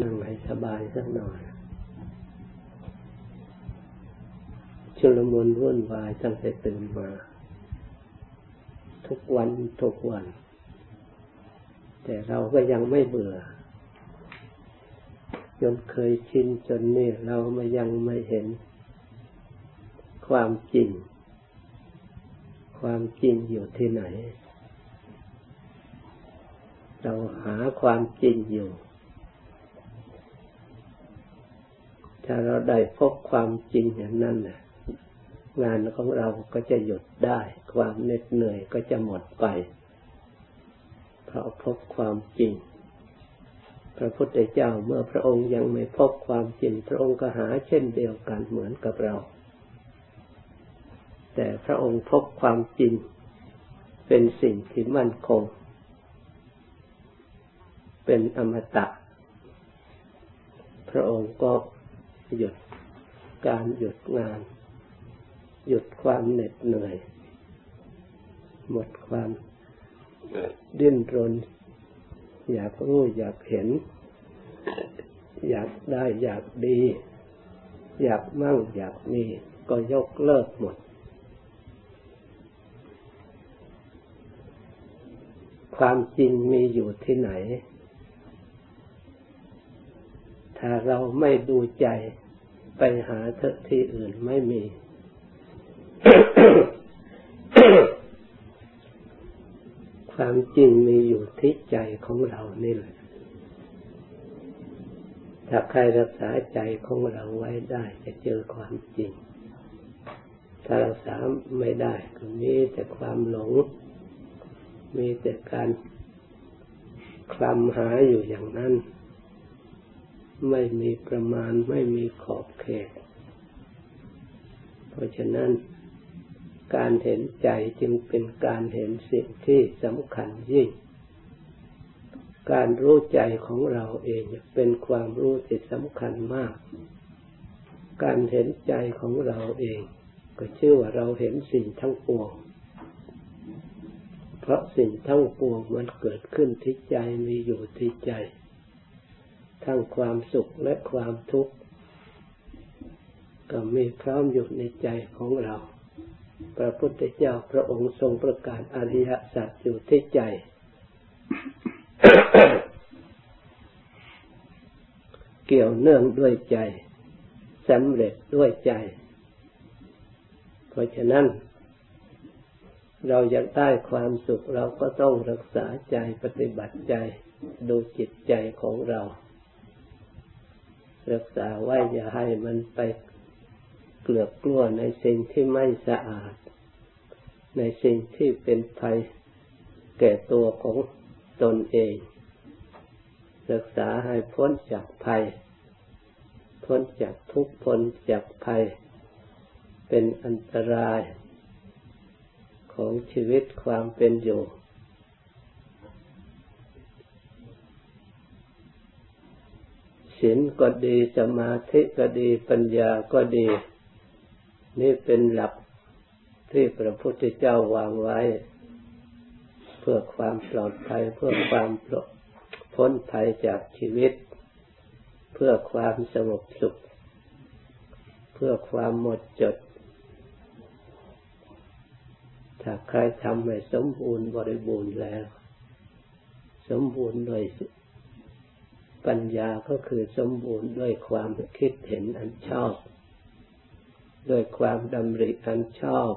นั่งให้สบายสักหน่อยชุลมุนวุ่นวายตั้งแต่ตื่นมา ทุกวันทุกวัน แต่เราก็ยังไม่เบื่อ จนเคยชินจนนี่เรามายังไม่เห็น ความจริง ความจริงอยู่ที่ไหน เราหาความจริงอยู่ ถ้าเราได้พบความจริงอย่างนั้นนะงานของเราก็จะหยุดได้ ความเหน็ดเหนื่อยก็จะหมดไป เพราะพบความจริง พระพุทธเจ้าเมื่อพระองค์ยังไม่พบความจริง พระองค์ก็หาเช่นเดียวกันเหมือนกับเรา แต่พระองค์พบความจริง เป็นสิ่งที่มั่นคง เป็นอมตะ พระองค์ก็ หยุดการหยุดงาน หยุดความเหน็ดเหนื่อย หมดความดิ้นรน อยากรู้อยากเห็น อยากได้อยากดี อยากมั่งอยากมี ก็ยกเลิกหมด ความจริงมีอยู่ที่ไหน ถ้าเราไม่ดูใจ ไปหาเถอะที่อื่นไม่มี ความจริงมีอยู่ที่ใจของเรานี่แหละ ถ้าใครรักษาใจของเราไว้ได้จะเจอความจริง ถ้ารักษาไม่ได้ก็มีแต่ความหลง มีแต่การคลำหาอยู่อย่างนั้น ไม่มีประมาณไม่มีขอบเขต เพราะฉะนั้นการเห็นใจจึงเป็นการเห็นสิ่งที่สำคัญยิ่ง การรู้ใจของเราเองเป็นความรู้ที่สำคัญมาก การเห็นใจของเราเอง ก็ชื่อว่าเราเห็นสิ่งทั้งปวง เพราะสิ่งทั้งปวงมันเกิดขึ้นที่ใจมีอยู่ที่ใจ ทั้งความสุขและความทุกข์ก็มีพร้อมอยู่ในใจของเรา พระพุทธเจ้าพระองค์ทรงประกาศอริยสัจอยู่ที่ใจ เกี่ยวเนื่องด้วยใจสำเร็จด้วยใจ เพราะฉะนั้น เราอยากได้ความสุขเราก็ต้องรักษาใจปฏิบัติใจ ดูจิตใจของเรา รักษาไว้อย่าให้มันไปเกลือกกลัวในสิ่งที่ไม่สะอาด ในสิ่งที่เป็นภัยแก่ตัวของตนเองรักษาให้พ้นจากภัย พ้นจากทุกข์พ้นจากภัย เป็นอันตรายของชีวิตความเป็นอยู่ ศีลก็ดีสมาธิก็ดีปัญญาก็ดี นี่เป็นหลักที่พระพุทธเจ้าวางไว้ เพื่อความปลอดภัยเพื่อความพ้นภัยจากชีวิต เพื่อความสงบสุข เพื่อความหมดจด ถ้าใครทำให้สมบูรณ์บริบูรณ์แล้ว สมบูรณ์โดย ปัญญาก็คือสมบูรณ์ด้วยความคิดเห็นอันชอบ ด้วยความดำริอันชอบ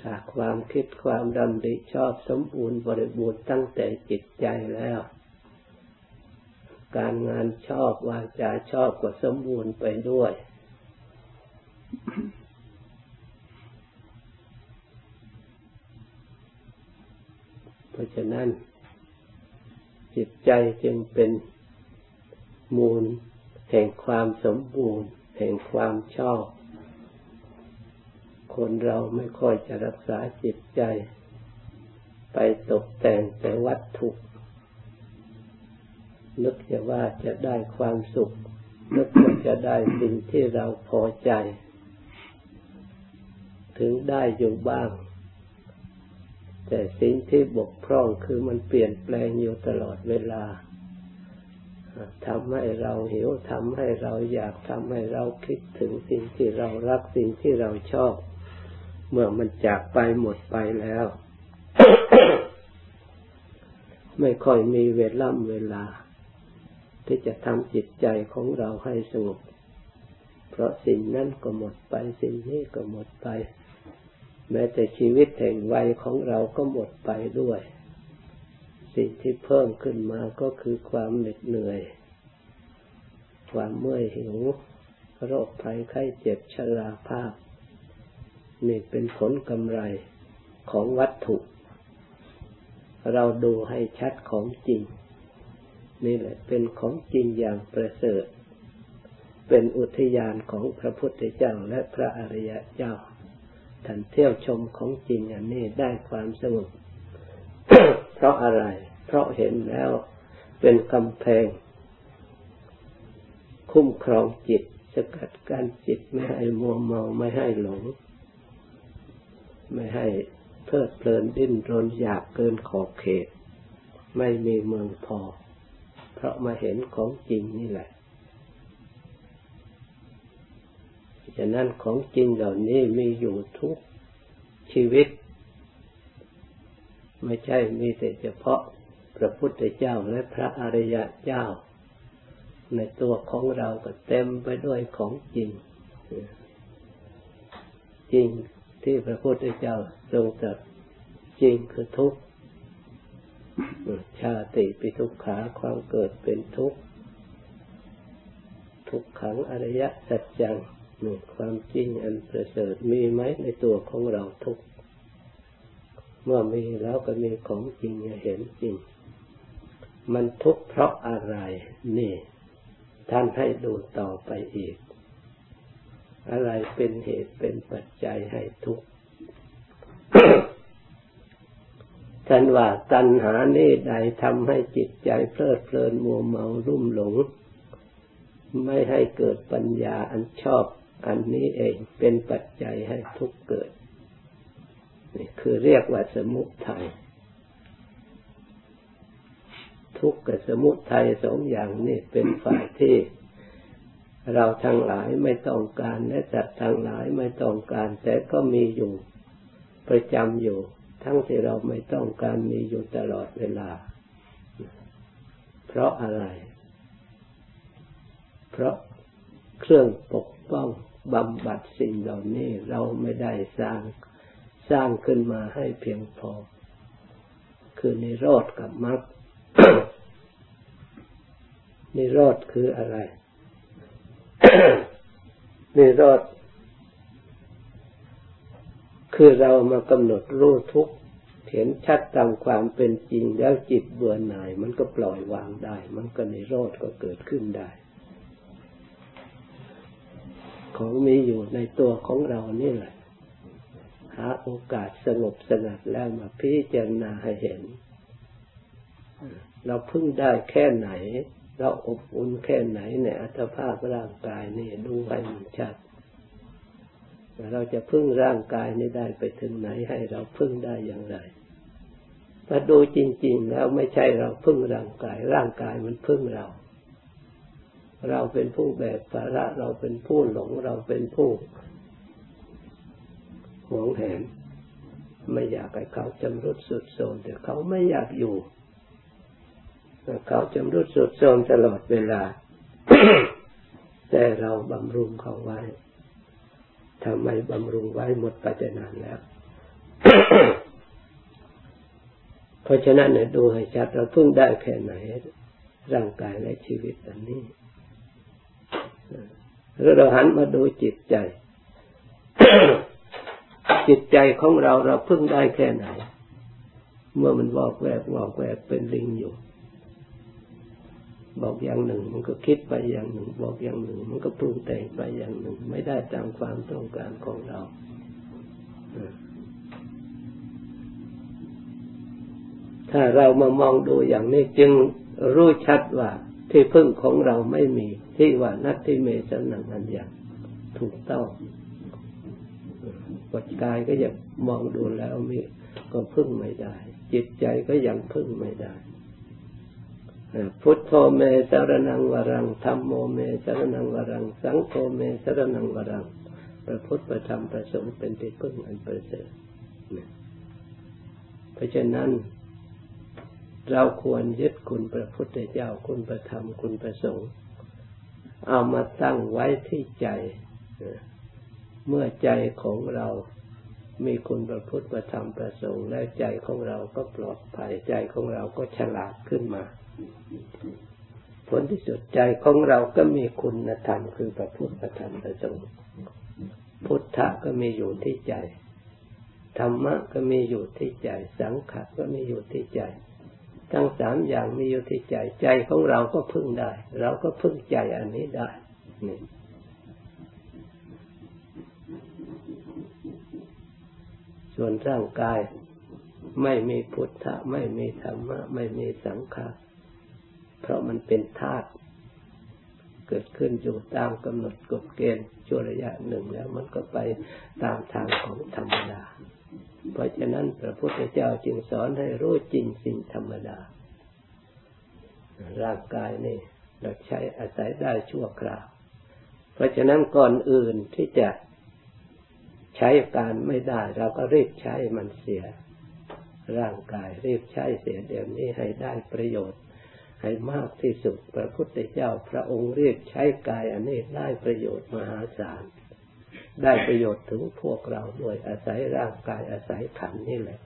ถ้าความคิดความดำริชอบสมบูรณ์บริบูรณ์ตั้งแต่จิตใจแล้ว การงานชอบวาจาชอบก็สมบูรณ์ไปด้วย เพราะฉะนั้น จิตใจจึงเป็นมูลแห่งความสมบูรณ์ แห่งความชอบ คนเราไม่ค่อยจะรักษาจิตใจ ไปตกแต่งแต่วัตถุนึกจะว่าจะได้ความสุข นึกว่าจะได้สิ่งที่เราพอใจ ถึงได้อยู่บ้าง แต่สิ่งที่บกพร่องคือมันเปลี่ยนแปลงอยู่ตลอดเวลาทำให้เราหิวทำให้เราอยากทำให้เราคิดถึงสิ่งที่เรารักสิ่งที่เราชอบ เมื่อมันจากไปหมดไปแล้ว ไม่ค่อยมีเวลาเวลา ที่จะทำจิตใจของเราให้สงบ เพราะสิ่งนั้นก็หมดไปสิ่งนี้ก็หมดไป แม้แต่ชีวิตแห่งวัยของเราก็หมดไปด้วย สิ่งที่เพิ่มขึ้นมาก็คือความเหน็ดเหนื่อย ความเมื่อยหิว โรคภัยไข้เจ็บชราภาพ นี่เป็นผลกำไรของวัตถุ เราดูให้ชัดของจริง นี่แหละเป็นของจริงอย่างประเสริฐ เป็นอุทยานของพระพุทธเจ้าและพระอริยเจ้า ท่านเที่ยวชมของจริงอันนี้ได้ความสงบ เพราะอะไร เพราะเห็นแล้วเป็นกำแพง คุ้มครองจิตสกัดกั้นจิตไม่ให้มัวเมาไม่ให้หลง ไม่ให้เพลิดเพลินดิ้นรนอยากเกินขอบเขต ไม่มีเมืองพอ เพราะมาเห็นของจริงนี่แหละ ฉะนั้นของจริงเหล่านี้มีอยู่ทุกชีวิต ไม่ใช่มีแต่เฉพาะพระพุทธเจ้าและพระอริยเจ้า ในตัวของเราก็เต็มไปด้วยของจริง จริงที่พระพุทธเจ้าทรงตรัสจริงคือทุกข์ชาติปิทุกขาความเกิดเป็นทุกข์ทุกขังอริยสัจจัง ความจริงอันประเสริฐมีไหมในตัวของเราทุก เมื่อมีแล้วก็มีของจริงเห็นจริง มันทุกข์เพราะอะไร นี่ ท่านให้ดูต่อไปอีก อะไรเป็นเหตุเป็นปัจจัยให้ทุกข์ท่านว่าตัณหาเนี่ใดทำให้จิตใจเพลิดเพลินมัวเมารุ่มหลง ไม่ให้เกิดปัญญาอันชอบ อันนี้เองเป็นปัจจัยให้ทุกข์เกิด นี่คือเรียกว่าสมุทัยทุกข์กับสมุทัยสองอย่างนี่เป็นฝ่ายที่เราทั้งหลายไม่ต้องการและจัดทั้งหลายไม่ต้องการ แต่ก็มีอยู่ประจำอยู่ ทั้งที่เราไม่ต้องการมีอยู่ตลอดเวลา เพราะอะไร เพราะเครื่องปกป้อง บำบัดสิ่งเหล่านี้เราไม่ได้สร้างสร้างขึ้นมาให้เพียงพอ คือนิโรธกับมรรคนิโรธคืออะไรนิโรธคือเรามากำหนดรู้ทุกเห็นชัดตามความเป็นจริงแล้วจิตเบื่อหน่าย มันก็ปล่อยวางได้ มันก็นิโรธก็เกิดขึ้นได้ ของมีอยู่ในตัวของเรานี่แหละ หาโอกาสสงบสงัดแล้วมาพิจารณาให้เห็น เราพึ่งได้แค่ไหน เราอบอุ่นแค่ไหนในอัตภาพร่างกายนี่ดูให้มันชัดเราจะพึ่งร่างกายนี้ได้ไปถึงไหนให้เราพึ่งได้อย่างไรถ้าดูจริง ๆ แล้วไม่ใช่เราพึ่งร่างกาย ร่างกายมันพึ่งเรา เราเป็นผู้แบกภาระเราเป็นผู้หลงเราเป็นผู้หวงแหน ไม่อยากให้เขาจำรุดสุดโทมแต่เขาไม่อยากอยู่เขาจำรุดสุดโทมตลอดเวลา แต่เราบำรุงเขาไว้ทำไมบำรุงไว้หมดไปจะนานแล้ว เพราะฉะนั้นเนี่ยดูให้ชัดเราพึ่งได้แค่ไหน ร่างกายและชีวิตอันนี้ แล้วเราหันมาดูจิตใจ จิตใจของเราเราพึ่งได้แค่ไหน เมื่อมันบอกแวกบอกแวกเป็นลิงอยู่ บอกอย่างหนึ่ง มันก็คิดไปอย่างหนึ่ง บอกอย่างหนึ่ง มันก็ปรุงแต่งไปอย่างหนึ่ง ไม่ได้ตามความต้องการของเราถ้าเรามามองดูอย่างนี้จึงรู้ชัดว่า ที่พึ่งของเราไม่มีที่ว่านัตที่เมสนังอันอย่างถูกต้องปัจกายก็ยังมองดูแล้วมีก็พึ่งไม่ได้ จิตใจก็ยังพึ่งไม่ได้พุทโธเมสรนังวรังธรรมโมเมสรนังวรัง สังโฆเมสรนังวรังพระพุทธประธรรมประสงค์เป็นที่พึ่งอันประเสริฐเพราะฉะนั้น เราควรยึดคุณพระพุทธเจ้าคุณประธรรมคุณประสงค์เอามาตั้งไว้ที่ใจ เมื่อใจของเรามีคุณประพุทธประธรรมประสงค์และใจของเราก็ปลอดภัยใจของเราก็ฉลาดขึ้นมา ผลที่สุดใจของเราก็มีคุณธรรมคือพระพุทธประธรรมประสงค์พุทธะก็มีอยู่ที่ใจธรรมะก็มีอยู่ที่ใจ สังขารก็มีอยู่ที่ใจ ทั้งสามอย่างมีอยู่ที่ใจใจของเราก็พึ่งได้ เราก็พึ่งใจอันนี้ได้นี่ส่วนร่างกายไม่มีพุทธะ ไม่มีธรรมะ ไม่มีสังขารเพราะมันเป็นธาตุเกิดขึ้นอยู่ตามกำหนดกฎเกณฑ์ชั่วระยะหนึ่งแล้วมันก็ไปตามทางของธรรมดา เพราะฉะนั้นพระพุทธเจ้าจึงสอนให้รู้จริงสิ่งธรรมดา ร่างกายนี่เราใช้อาศัยได้ชั่วคราว เพราะฉะนั้นก่อนอื่นที่จะใช้การไม่ได้ เราก็รีบใช้มันเสีย ร่างกายรีบใช้เสียเดี๋ยวนี้ให้ได้ประโยชน์ ให้มากที่สุด พระพุทธเจ้าพระองค์เรียกใช้กายอันนี้ได้ประโยชน์มหาศาล ได้ประโยชน์ถึงพวกเราด้วยอาศัยร่างกายอาศัยขันนี่แหละ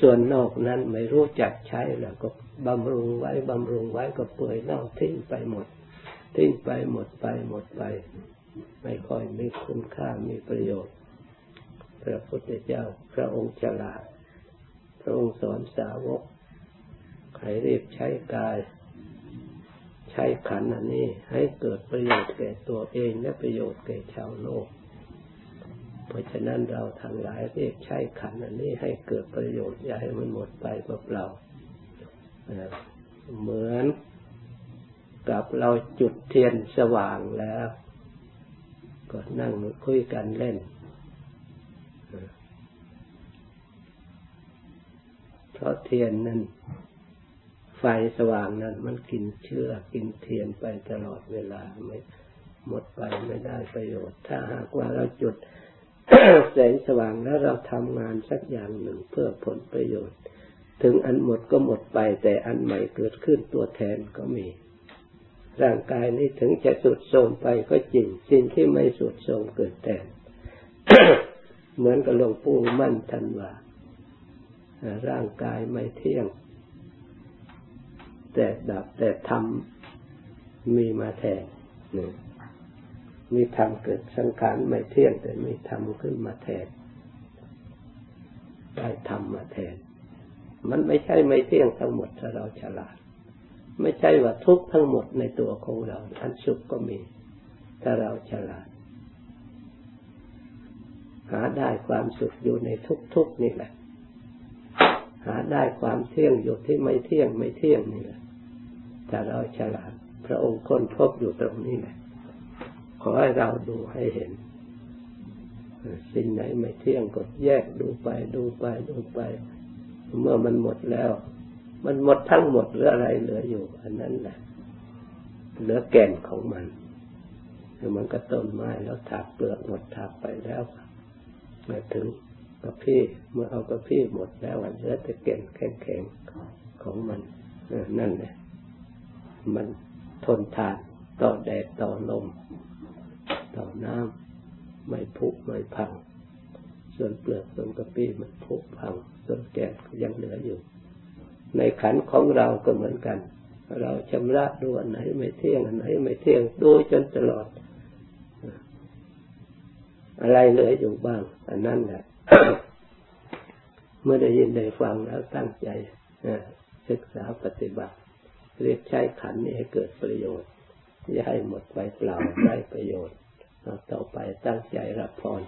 ส่วนนอกนั้นไม่รู้จักใช้แล้วก็บำรุงไว้บำรุงไว้ก็เปื่อยเน่าทิ้งไปหมด ทิ้งไปหมดไปหมดไป ไม่ค่อยมีคุณค่ามีประโยชน์ พระพุทธเจ้าพระองค์ฉลาดพระองค์สอนสาวกให้รีบใช้กาย ใช้ขันอันนี้ ให้เกิดประโยชน์แก่ตัวเองและประโยชน์แก่ชาวโลก เพราะฉะนั้นเราทั้งหลายรีบใช้ขันอันนี้ให้เกิดประโยชน์อย่าให้มันหมดไปเปล่าเหมือนกับเราจุดเทียนสว่างแล้ว ก็นั่งคุยกันเล่น เพราะเทียนนั้นไฟสว่างนั้นมันกินเชื้อกินเทียนไปตลอดเวลาไม่หมดไปไม่ได้ประโยชน์ ถ้าหากว่าเราจุด แสงสว่างแล้วเราทำงานสักอย่างหนึ่งเพื่อผลประโยชน์ ถึงอันหมดก็หมดไป แต่อันใหม่เกิดขึ้นตัวแทนก็มี ร่างกายนี้ถึงจะสุดโทรมไปก็จริงสิ่งที่ไม่สุดโทรมเกิดแทนเหมือนกับหลวงปู่มั่นทันว่าร่างกายไม่เที่ยง แต่ดับแต่ทำมีมาแทนนี่ มีธรรมเกิดสังขารไม่เที่ยงแต่มีธรรมขึ้นมาแทนได้ธรรมมาแทน มันไม่ใช่ไม่เที่ยงทั้งหมดถ้าเราฉลาด ไม่ใช่ว่าทุกทั้งหมดในตัวของเราอันสุขก็มี ถ้าเราฉลาด หาได้ความสุขอยู่ในทุกๆนี่แหละ หาได้ความเที่ยงอยู่ที่ไม่เที่ยงไม่เที่ยงนี่แหละถ้าเราฉลาด พระองค์ค้นพบอยู่ตรงนี้แหละ ขอให้เราดูให้เห็น สิ่งไหนไม่เที่ยงก็แยกดูไปดูไปดูไป เมื่อมันหมดแล้ว มันหมดทั้งหมดเหลืออะไรเหลืออยู่ อันนั้นแหละเหลือแก่นของมันคือมันก็ต้นไม้แล้วถากเปลือกหมดถากไปแล้วมาถึงกระพี่เมื่อเอากระพี่หมดแล้วเหลือแต่แก่นแข็งๆของมันนั่นแหละมันทนทานต่อแดดต่อลม ต่อน้ำไม่ผุไม่พัง ส่วนเปลือกส่วนกระปี้มันผุพัง ส่วนแก่ยังเหลืออยู่ ในขันของเราก็เหมือนกัน เราชำระดูอันไหนไม่เที่ยงอันไหนไม่เที่ยงดูจนตลอด อะไรเหลืออยู่บ้าง อันนั้นแหละเมื่อได้ยินได้ฟังแล้วตั้งใจศึกษาปฏิบัติ เรียกใช้ขันนี้ให้เกิดประโยชน์ อย่าให้หมดไปเปล่าได้ประโยชน์ ต่อไปตั้งใจรับพร